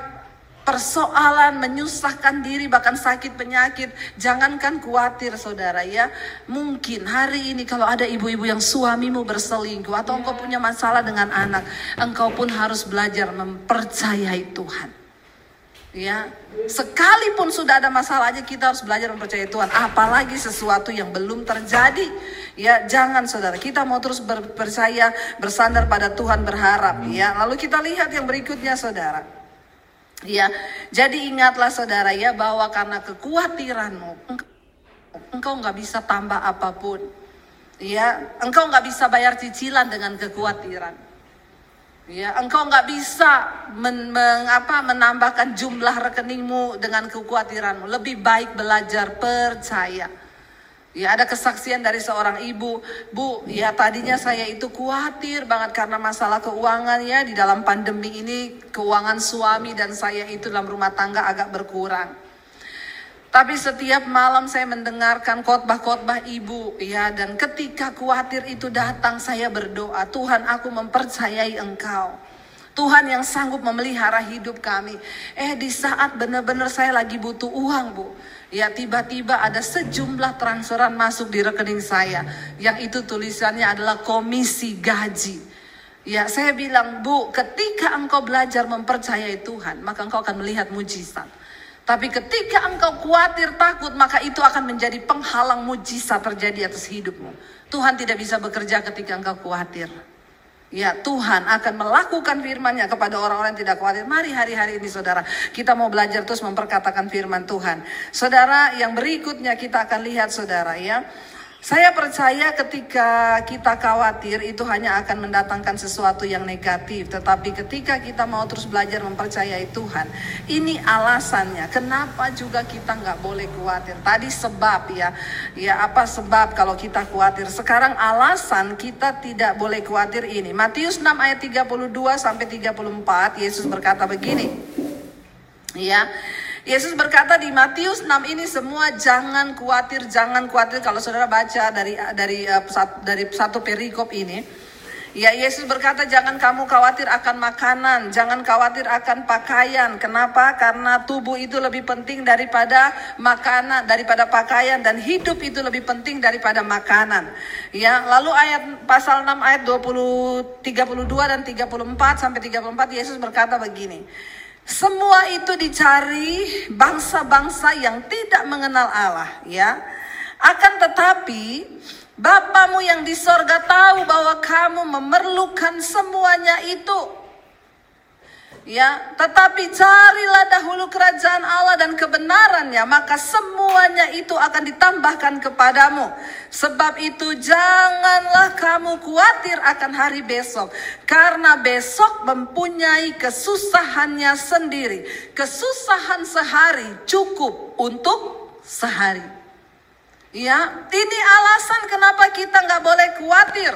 persoalan menyusahkan diri bahkan sakit penyakit jangankan khawatir saudara ya mungkin hari ini kalau ada ibu-ibu yang suamimu berselingkuh atau engkau punya masalah dengan anak engkau pun harus belajar mempercayai Tuhan Ya, sekalipun sudah ada masalah aja kita harus belajar mempercayai Tuhan. Apalagi sesuatu yang belum terjadi. Ya, jangan saudara. Kita mau terus percaya, bersandar pada Tuhan, berharap. Ya, lalu kita lihat yang berikutnya saudara. Ya, jadi ingatlah saudara ya bahwa karena kekhawatiranmu, engkau nggak bisa tambah apa pun. Ya, engkau nggak bisa bayar cicilan dengan kekhawatiran. Ya, engkau nggak bisa men, men, apa, menambahkan jumlah rekeningmu dengan kekhawatiranmu. Lebih baik belajar percaya. Ya ada kesaksian dari seorang ibu, Bu, ya tadinya saya itu khawatir banget karena masalah keuangan ya di dalam pandemi ini keuangan suami dan saya itu dalam rumah tangga agak berkurang. Tapi setiap malam saya mendengarkan khotbah-khotbah ibu ya dan ketika khawatir itu datang saya berdoa, Tuhan aku mempercayai Engkau. Tuhan yang sanggup memelihara hidup kami. Eh di saat benar-benar saya lagi butuh uang bu. Ya tiba-tiba ada sejumlah transferan masuk di rekening saya. Yang itu tulisannya adalah komisi gaji. Ya saya bilang bu ketika engkau belajar mempercayai Tuhan maka engkau akan melihat mujizat. Tapi ketika engkau khawatir, takut, maka itu akan menjadi penghalang mujizat terjadi atas hidupmu. Tuhan tidak bisa bekerja ketika engkau khawatir. Ya Tuhan akan melakukan firman-Nya kepada orang-orang yang tidak khawatir. Mari hari-hari ini saudara, kita mau belajar terus memperkatakan firman Tuhan. Saudara, yang berikutnya kita akan lihat saudara ya. Saya percaya ketika kita khawatir itu hanya akan mendatangkan sesuatu yang negatif. Tetapi ketika kita mau terus belajar mempercayai Tuhan, ini alasannya. Kenapa juga kita nggak boleh khawatir? Tadi sebab ya, ya apa sebab kalau kita khawatir? Sekarang alasan kita tidak boleh khawatir ini. Matius 6 ayat 32 sampai 34, Yesus berkata begini. Ya, Yesus berkata di Matius 6 ini semua jangan khawatir, jangan khawatir kalau saudara baca dari dari uh, dari satu perikop ini. Ya Yesus berkata jangan kamu khawatir akan makanan, jangan khawatir akan pakaian. Kenapa? Karena tubuh itu lebih penting daripada makanan, daripada pakaian dan hidup itu lebih penting daripada makanan. Ya, lalu ayat pasal 6 ayat 20 32 dan 34 sampai 34 Yesus berkata begini. Semua itu dicari bangsa-bangsa yang tidak mengenal Allah, ya. Akan tetapi Bapamu yang di sorga tahu bahwa kamu memerlukan semuanya itu. Ya, tetapi carilah dahulu kerajaan Allah dan kebenarannya, maka semuanya itu akan ditambahkan kepadamu. Sebab itu janganlah kamu khawatir akan hari besok, karena besok mempunyai kesusahannya sendiri. Kesusahan sehari cukup untuk sehari. Ya, ini alasan kenapa kita nggak boleh khawatir.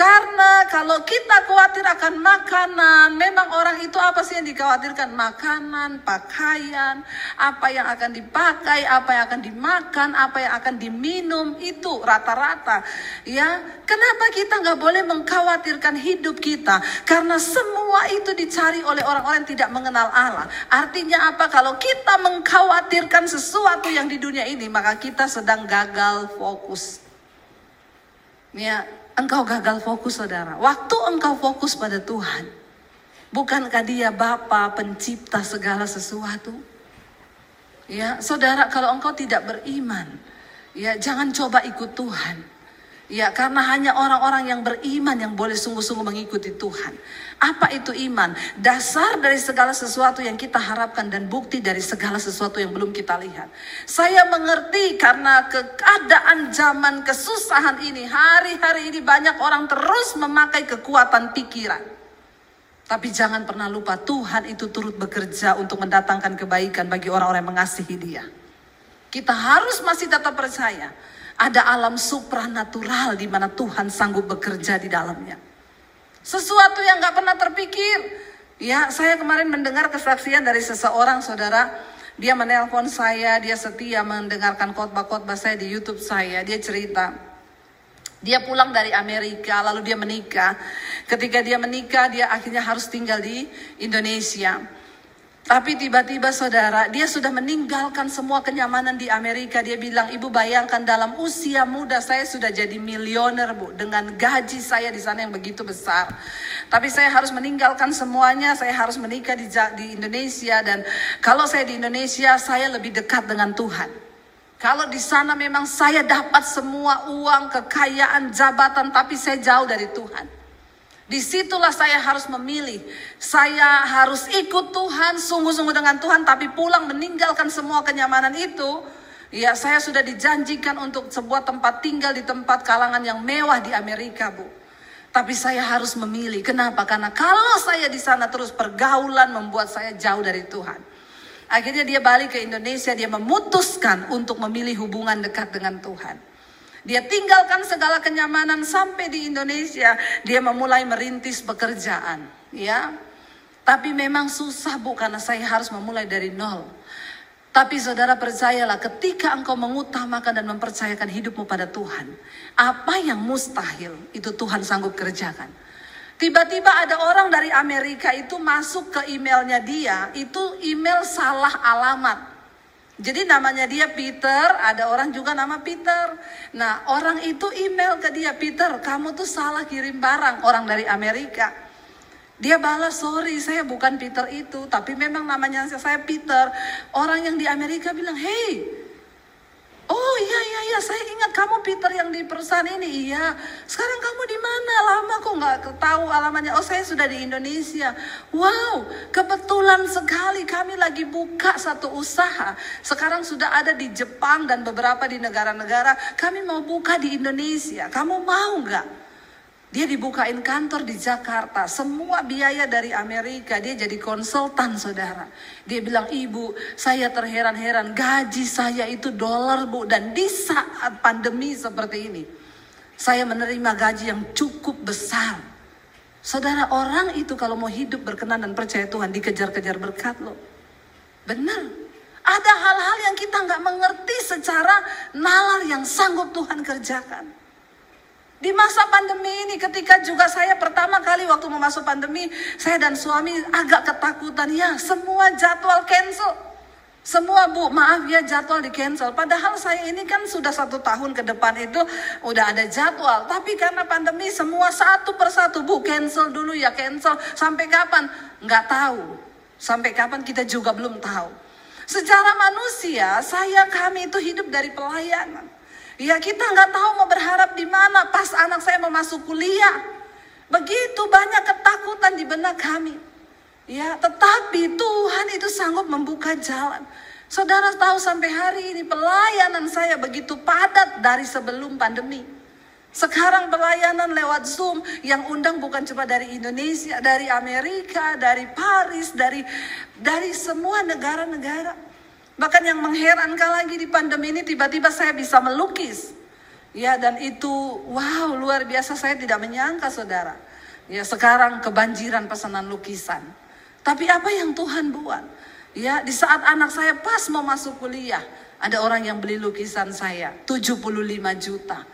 Karena kalau kita khawatir akan makanan, memang orang itu apa sih yang dikhawatirkan? Makanan, pakaian, apa yang akan dipakai, apa yang akan dimakan, apa yang akan diminum, itu rata-rata. Ya, kenapa kita nggak boleh mengkhawatirkan hidup kita? Karena semua itu dicari oleh orang-orang yang tidak mengenal Allah. Artinya apa? Kalau kita mengkhawatirkan sesuatu yang di dunia ini, maka kita sedang gagal fokus. Ya, engkau gagal fokus saudara. Waktu engkau fokus pada Tuhan. Bukankah dia Bapa pencipta segala sesuatu? Ya, saudara kalau engkau tidak beriman, ya jangan coba ikut Tuhan. Ya, karena hanya orang-orang yang beriman yang boleh sungguh-sungguh mengikuti Tuhan. Apa itu iman? Dasar dari segala sesuatu yang kita harapkan dan bukti dari segala sesuatu yang belum kita lihat. Saya mengerti karena keadaan zaman kesusahan ini, hari-hari ini banyak orang terus memakai kekuatan pikiran. Tapi jangan pernah lupa Tuhan itu turut bekerja untuk mendatangkan kebaikan bagi orang-orang yang mengasihi dia. Kita harus masih tetap percaya ada alam supranatural di mana Tuhan sanggup bekerja di dalamnya. Sesuatu yang gak pernah terpikir. Ya, saya kemarin mendengar kesaksian dari seseorang saudara. Dia menelpon saya, dia setia mendengarkan khotbah-khotbah saya di YouTube saya. Dia cerita, dia pulang dari Amerika, lalu dia menikah. Ketika dia menikah, dia akhirnya harus tinggal di Indonesia. Tapi tiba-tiba saudara, dia sudah meninggalkan semua kenyamanan di Amerika. Dia bilang, ibu bayangkan dalam usia muda saya sudah jadi milioner bu. Dengan gaji saya di sana yang begitu besar. Tapi saya harus meninggalkan semuanya, saya harus menikah di, di Indonesia. Dan kalau saya di Indonesia, saya lebih dekat dengan Tuhan. Kalau di sana memang saya dapat semua uang, kekayaan, jabatan, tapi saya jauh dari Tuhan. Di situlah saya harus memilih. Saya harus ikut Tuhan, sungguh-sungguh dengan Tuhan, tapi pulang meninggalkan semua kenyamanan itu. Ya, saya sudah dijanjikan untuk sebuah tempat tinggal di tempat kalangan yang mewah di Amerika, Bu. Tapi saya harus memilih. Kenapa? Karena kalau saya di sana terus pergaulan membuat saya jauh dari Tuhan. Akhirnya dia balik ke Indonesia, dia memutuskan untuk memilih hubungan dekat dengan Tuhan. Dia tinggalkan segala kenyamanan sampai di Indonesia. Dia memulai merintis pekerjaan. Ya, tapi memang susah bu karena saya harus memulai dari nol. Tapi saudara percayalah ketika engkau mengutamakan dan mempercayakan hidupmu pada Tuhan. Apa yang mustahil itu Tuhan sanggup kerjakan. Tiba-tiba ada orang dari Amerika itu masuk ke emailnya dia. Itu email salah alamat. Jadi namanya dia Peter, ada orang juga nama Peter. Nah orang itu email ke dia, Peter kamu tuh salah kirim barang, orang dari Amerika. Dia balas, sorry saya bukan Peter itu, tapi memang namanya saya Peter. Orang yang di Amerika bilang, hey Oh iya iya iya saya ingat kamu Peter yang di perusahaan ini iya. Sekarang kamu di mana? Lama kok nggak tahu alamatnya. Oh saya sudah di Indonesia. Wow kebetulan sekali kami lagi buka satu usaha. Sekarang sudah ada di Jepang dan beberapa di negara-negara. Kami mau buka di Indonesia. Kamu mau nggak? Dia dibukain kantor di Jakarta, semua biaya dari Amerika, dia jadi konsultan saudara. Dia bilang, ibu saya terheran-heran, gaji saya itu dolar bu. Dan di saat pandemi seperti ini, saya menerima gaji yang cukup besar. Saudara orang itu kalau mau hidup berkenan dan percaya Tuhan dikejar-kejar berkat loh. Benar. Ada hal-hal yang kita nggak mengerti secara nalar yang sanggup Tuhan kerjakan. Di masa pandemi ini ketika juga saya pertama kali waktu mau masuk pandemi, saya dan suami agak ketakutan. Ya semua jadwal cancel. Semua bu, maaf ya jadwal di cancel. Padahal saya ini kan sudah satu tahun ke depan itu udah ada jadwal. Tapi karena pandemi semua satu persatu bu cancel dulu ya cancel. Sampai kapan? Nggak tahu. Sampai kapan kita juga belum tahu. Secara manusia, saya kami itu hidup dari pelayanan. Ya kita nggak tahu mau berharap di mana pas anak saya mau masuk kuliah. Begitu banyak ketakutan di benak kami. Ya, tetapi Tuhan itu sanggup membuka jalan. Saudara tahu sampai hari ini pelayanan saya begitu padat dari sebelum pandemi. Sekarang pelayanan lewat Zoom yang undang bukan cuma dari Indonesia, dari Amerika, dari Paris, dari dari semua negara-negara. Bahkan yang mengherankan lagi di pandemi ini tiba-tiba saya bisa melukis. Ya dan itu wow luar biasa saya tidak menyangka saudara. Ya sekarang kebanjiran pesanan lukisan. Tapi apa yang Tuhan buat? Ya di saat anak saya pas mau masuk kuliah. Ada orang yang beli lukisan saya 75 juta.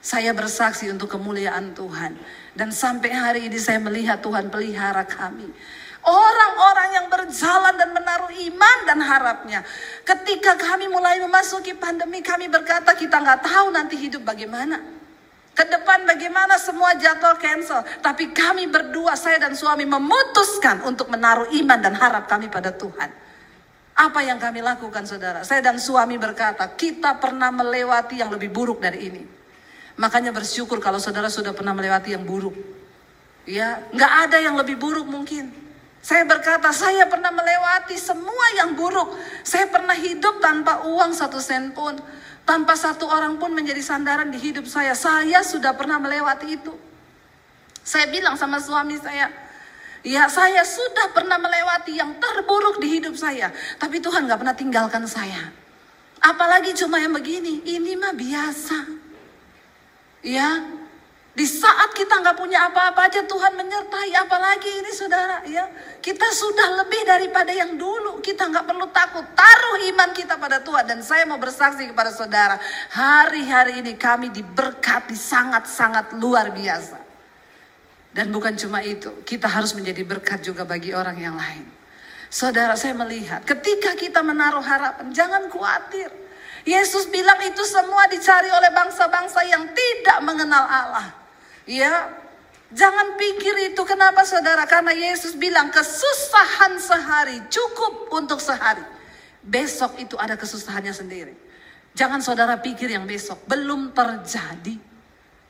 Saya bersaksi untuk kemuliaan Tuhan. Dan sampai hari ini saya melihat Tuhan pelihara kami. Orang-orang yang berjalan dan menaruh iman dan harapnya. Ketika kami mulai memasuki pandemi, kami berkata kita nggak tahu nanti hidup bagaimana. Ke depan bagaimana semua jadwal cancel. Tapi kami berdua, saya dan suami memutuskan untuk menaruh iman dan harap kami pada Tuhan. Apa yang kami lakukan saudara? Saya dan suami berkata, kita pernah melewati yang lebih buruk dari ini. Makanya bersyukur kalau saudara sudah pernah melewati yang buruk. Ya, nggak ada yang lebih buruk mungkin. Saya berkata, saya pernah melewati semua yang buruk. Saya pernah hidup tanpa uang satu sen pun. Tanpa satu orang pun menjadi sandaran di hidup saya. Saya sudah pernah melewati itu. Saya bilang sama suami saya, ya saya sudah pernah melewati yang terburuk di hidup saya. Tapi Tuhan gak pernah tinggalkan saya. Apalagi cuma yang begini, ini mah biasa. Ya, di saat kita nggak punya apa-apa aja Tuhan menyertai. Apalagi ini saudara ya. Kita sudah lebih daripada yang dulu. Kita nggak perlu takut. Taruh iman kita pada Tuhan. Dan saya mau bersaksi kepada saudara hari-hari ini kami diberkati sangat-sangat luar biasa. Dan bukan cuma itu kita harus menjadi berkat juga bagi orang yang lain. Saudara saya melihat ketika kita menaruh harapan jangan khawatir. Yesus bilang itu semua dicari oleh bangsa-bangsa yang tidak mengenal Allah. Ya, jangan pikir itu kenapa saudara? Karena Yesus bilang kesusahan sehari cukup untuk sehari. Besok itu ada kesusahannya sendiri. Jangan saudara pikir yang besok belum terjadi.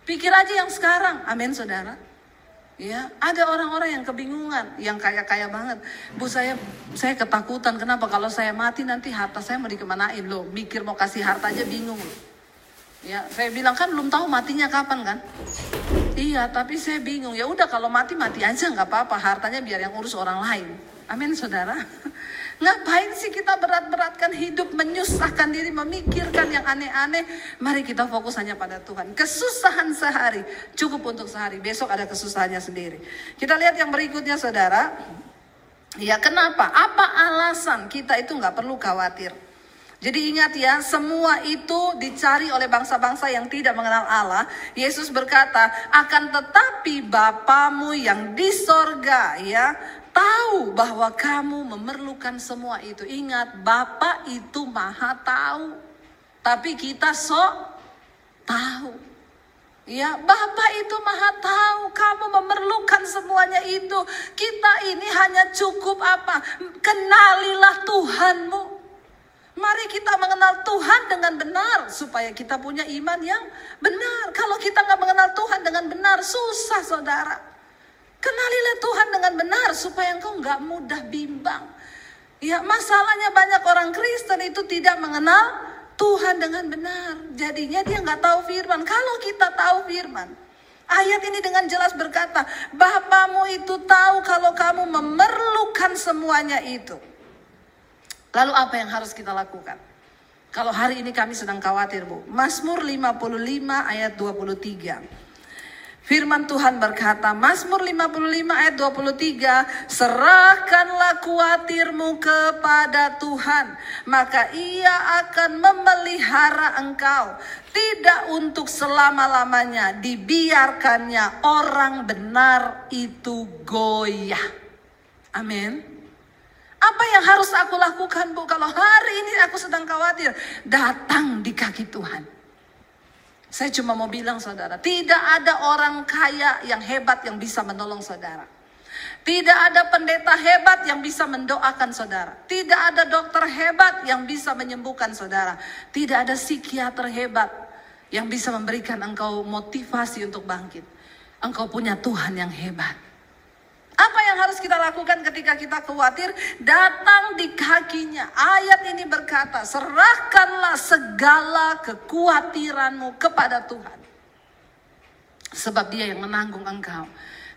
Pikir aja yang sekarang. Amin saudara. Ya, ada orang-orang yang kebingungan, yang kaya-kaya banget. Bu saya saya ketakutan kenapa kalau saya mati nanti harta saya mau dikemanain loh. Mikir mau kasih harta aja bingung. Ya, saya bilang kan belum tahu matinya kapan kan? Iya, tapi saya bingung. Ya udah kalau mati mati aja nggak apa-apa. Hartanya biar yang urus orang lain. Amin, saudara. Ngapain sih kita berat-beratkan hidup, menyusahkan diri, memikirkan yang aneh-aneh? Mari kita fokus hanya pada Tuhan. Kesusahan sehari cukup untuk sehari. Besok ada kesusahannya sendiri. Kita lihat yang berikutnya, saudara. Ya kenapa? Apa alasan kita itu nggak perlu khawatir? Jadi ingat ya, semua itu dicari oleh bangsa-bangsa yang tidak mengenal Allah. Yesus berkata, akan tetapi Bapamu yang di sorga ya, tahu bahwa kamu memerlukan semua itu. Ingat, Bapa itu maha tahu. Tapi kita sok tahu. Ya, Bapak itu maha tahu kamu memerlukan semuanya itu. Kita ini hanya cukup apa? Kenalilah Tuhanmu. Mari kita mengenal Tuhan dengan benar supaya kita punya iman yang benar. Kalau kita nggak mengenal Tuhan dengan benar, susah saudara. Kenalilah Tuhan dengan benar supaya engkau nggak mudah bimbang. Ya masalahnya banyak orang Kristen itu tidak mengenal Tuhan dengan benar. Jadinya dia nggak tahu firman. Kalau kita tahu firman, ayat ini dengan jelas berkata, Bapamu itu tahu kalau kamu memerlukan semuanya itu. Lalu apa yang harus kita lakukan? Kalau hari ini kami sedang khawatir Bu. Mazmur 55 ayat 23. Firman Tuhan berkata, Mazmur 55 ayat 23, serahkanlah kuatirmu kepada Tuhan, maka ia akan memelihara engkau. Tidak untuk selama-lamanya dibiarkannya orang benar itu goyah. Amin. Apa yang harus aku lakukan Bu kalau hari ini aku sedang khawatir? Datang di kaki Tuhan. Saya cuma mau bilang saudara, tidak ada orang kaya yang hebat yang bisa menolong saudara. Tidak ada pendeta hebat yang bisa mendoakan saudara. Tidak ada dokter hebat yang bisa menyembuhkan saudara. Tidak ada psikiater hebat yang bisa memberikan engkau motivasi untuk bangkit. Engkau punya Tuhan yang hebat. Apa yang harus kita lakukan ketika kita khawatir? Datang di kakinya. Ayat ini berkata, serahkanlah segala kekhawatiranmu kepada Tuhan. Sebab dia yang menanggung engkau.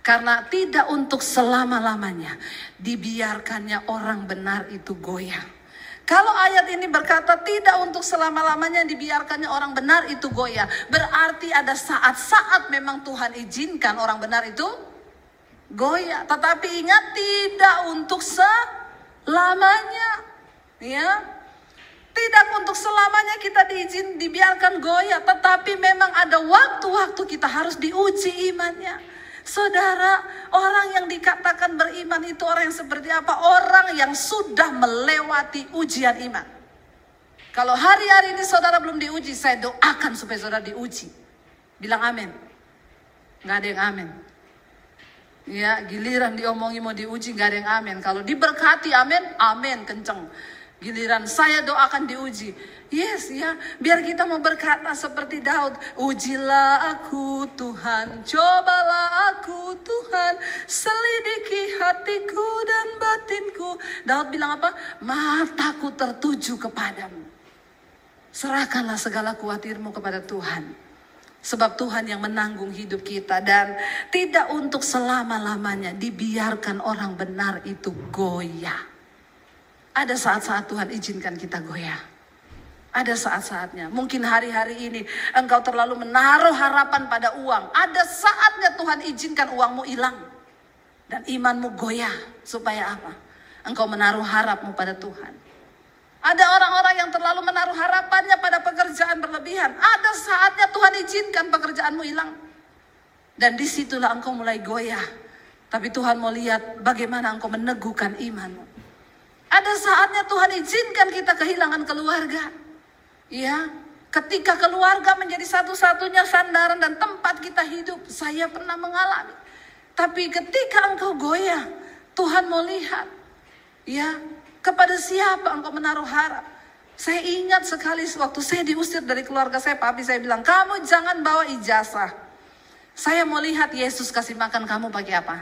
Karena tidak untuk selama-lamanya dibiarkannya orang benar itu goyah. Kalau ayat ini berkata tidak untuk selama-lamanya dibiarkannya orang benar itu goyah. Berarti ada saat-saat memang Tuhan izinkan orang benar itu goyah. Tetapi ingat tidak untuk selamanya. Ya. Tidak untuk selamanya kita diizin dibiarkan goyah, tetapi memang ada waktu-waktu kita harus diuji imannya. Saudara, orang yang dikatakan beriman itu orang yang seperti apa? Orang yang sudah melewati ujian iman. Kalau hari-hari ini saudara belum diuji, saya doakan supaya saudara diuji. Bilang amin. Gak ada yang amin. Ya, giliran diomongi mau diuji gak ada yang amin. Kalau diberkati amin, amin kenceng. Giliran saya doakan diuji. Yes ya, biar kita mau berkata seperti Daud. Ujilah aku Tuhan, cobalah aku Tuhan. Selidiki hatiku dan batinku. Daud bilang apa? Mataku tertuju kepadamu. Serahkanlah segala kuatirmu kepada Tuhan. Sebab Tuhan yang menanggung hidup kita dan tidak untuk selama-lamanya dibiarkan orang benar itu goyah. Ada saat-saat Tuhan izinkan kita goyah. Ada saat-saatnya. Mungkin hari-hari ini engkau terlalu menaruh harapan pada uang. Ada saatnya Tuhan izinkan uangmu hilang. Dan imanmu goyah. Supaya apa? Engkau menaruh harapmu pada Tuhan. Ada orang-orang yang terlalu menaruh harapannya pada pekerjaan berlebihan. Ada saatnya Tuhan izinkan pekerjaanmu hilang. Dan di situlah engkau mulai goyah. Tapi Tuhan mau lihat bagaimana engkau meneguhkan imanmu. Ada saatnya Tuhan izinkan kita kehilangan keluarga. Ya, ketika keluarga menjadi satu-satunya sandaran dan tempat kita hidup. Saya pernah mengalami. Tapi ketika engkau goyah, Tuhan mau lihat. Ya, kepada siapa engkau menaruh harap? Saya ingat sekali waktu saya diusir dari keluarga saya, papi saya bilang, kamu jangan bawa ijazah. Saya mau lihat Yesus kasih makan kamu pakai apa.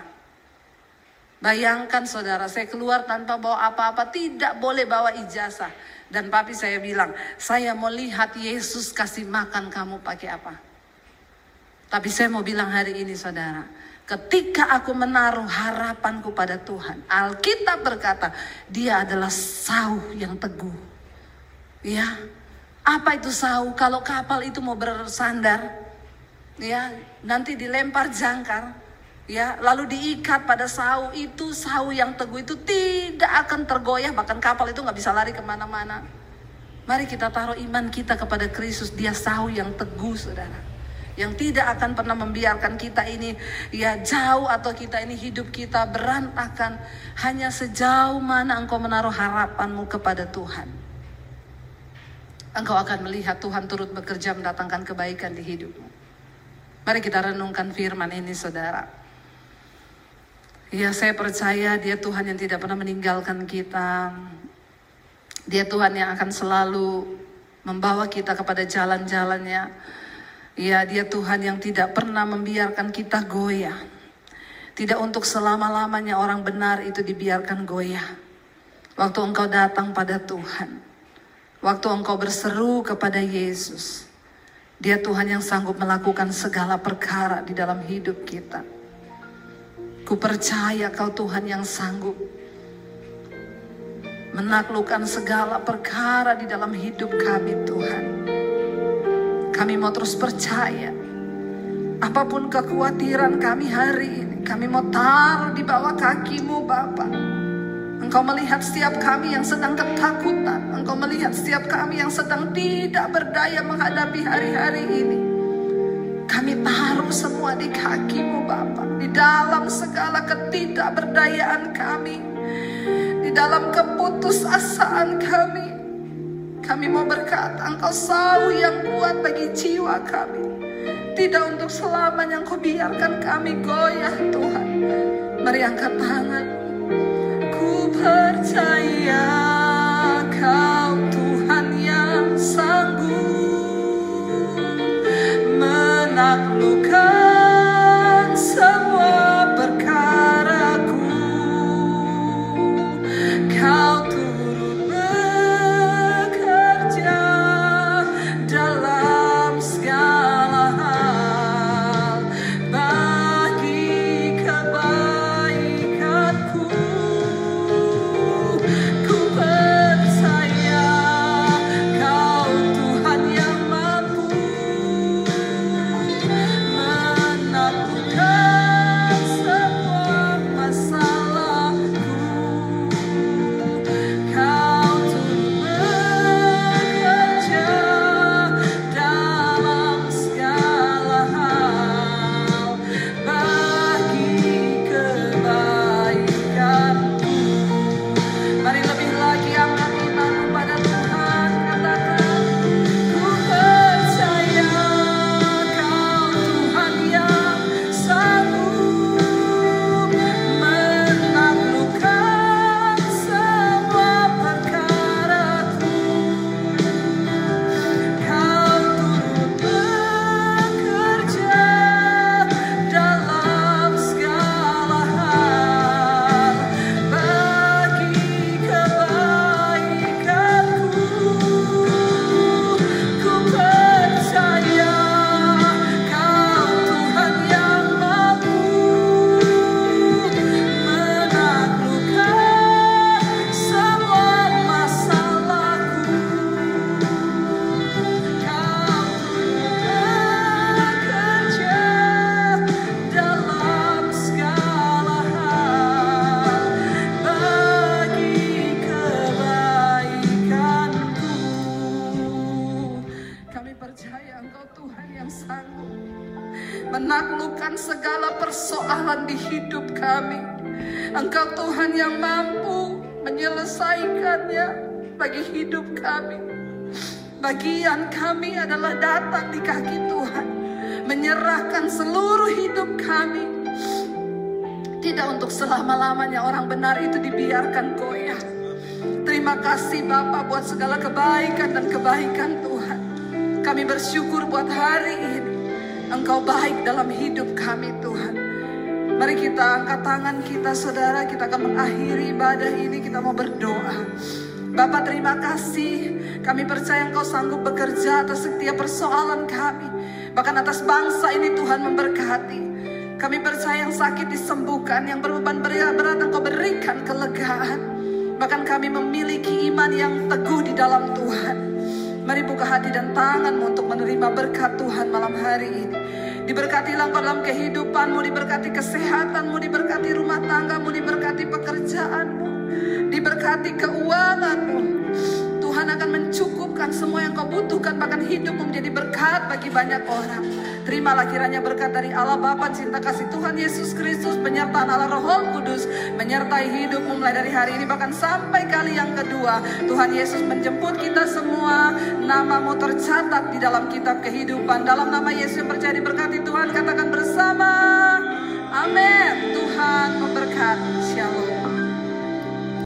Bayangkan saudara, saya keluar tanpa bawa apa-apa, tidak boleh bawa ijazah. Dan papi saya bilang, saya mau lihat Yesus kasih makan kamu pakai apa. Tapi saya mau bilang hari ini saudara, Ketika aku menaruh harapanku pada Tuhan, Alkitab berkata, dia adalah sauh yang teguh. Ya, apa itu sauh? Kalau kapal itu mau bersandar, ya, nanti dilempar jangkar, ya, lalu diikat pada sauh itu sauh yang teguh itu tidak akan tergoyah, bahkan kapal itu nggak bisa lari ke mana-mana. Mari kita taruh iman kita kepada Kristus, dia sauh yang teguh, saudara yang tidak akan pernah membiarkan kita ini ya jauh atau kita ini hidup kita berantakan hanya sejauh mana engkau menaruh harapanmu kepada Tuhan. Engkau akan melihat Tuhan turut bekerja mendatangkan kebaikan di hidupmu. Mari kita renungkan firman ini saudara. Ya saya percaya dia Tuhan yang tidak pernah meninggalkan kita. Dia Tuhan yang akan selalu membawa kita kepada jalan-jalannya Ya, dia Tuhan yang tidak pernah membiarkan kita goyah. Tidak untuk selama-lamanya orang benar itu dibiarkan goyah. Waktu engkau datang pada Tuhan. Waktu engkau berseru kepada Yesus. Dia Tuhan yang sanggup melakukan segala perkara di dalam hidup kita. Ku percaya kau Tuhan yang sanggup menaklukkan segala perkara di dalam hidup kami Tuhan. Kami mau terus percaya. Apa pun kekhawatiran kami hari ini, kami mau taruh di bawah kakimu Bapa. Engkau melihat setiap kami yang sedang ketakutan. Engkau melihat setiap kami yang sedang tidak berdaya menghadapi hari-hari ini. Kami taruh semua di kakimu Bapa. Di dalam segala ketidakberdayaan kami. Di dalam keputusasaan kami. Kami mau berkata, Engkau sawu yang kuat bagi jiwa kami. Tidak untuk selamanya Engkau biarkan kami goyah Tuhan. Mari angkat tangan. Ku percaya Kau Tuhan Engkau Tuhan yang mampu menyelesaikannya bagi hidup kami. Bagian kami adalah datang di kaki Tuhan, menyerahkan seluruh hidup kami. Tidak untuk selama-lamanya orang benar itu dibiarkan goyah. Terima kasih Bapak buat segala kebaikan dan kebaikan Tuhan. Kami bersyukur buat hari ini. Engkau baik dalam hidup kami Tuhan. Mari kita angkat tangan kita saudara, kita akan mengakhiri ibadah ini, kita mau berdoa. Bapak terima kasih, kami percaya Engkau sanggup bekerja atas setiap persoalan kami. Bahkan atas bangsa ini Tuhan memberkati. Kami percaya yang sakit disembuhkan, yang berbeban berat Engkau berikan kelegaan. Bahkan kami memiliki iman yang teguh di dalam Tuhan. Mari buka hati dan tanganmu untuk menerima berkat Tuhan malam hari ini. Diberkatilah engkau dalam kehidupanmu, diberkati kesehatanmu, diberkati rumah tanggamu, diberkati pekerjaanmu, diberkati keuanganmu. Tuhan akan mencukupkan semua yang kau butuhkan, bahkan hidupmu menjadi berkat bagi banyak orang. Terimalah kiranya berkat dari Allah Bapa, cinta kasih Tuhan Yesus Kristus, penyertaan Allah Roh Kudus, menyertai hidupmu mulai dari hari ini bahkan sampai kali yang kedua. Tuhan Yesus menjemput kita semua, namamu tercatat di dalam kitab kehidupan. Dalam nama Yesus yang percaya diberkati Tuhan, katakan bersama. Amin. Tuhan memberkati. Shalom.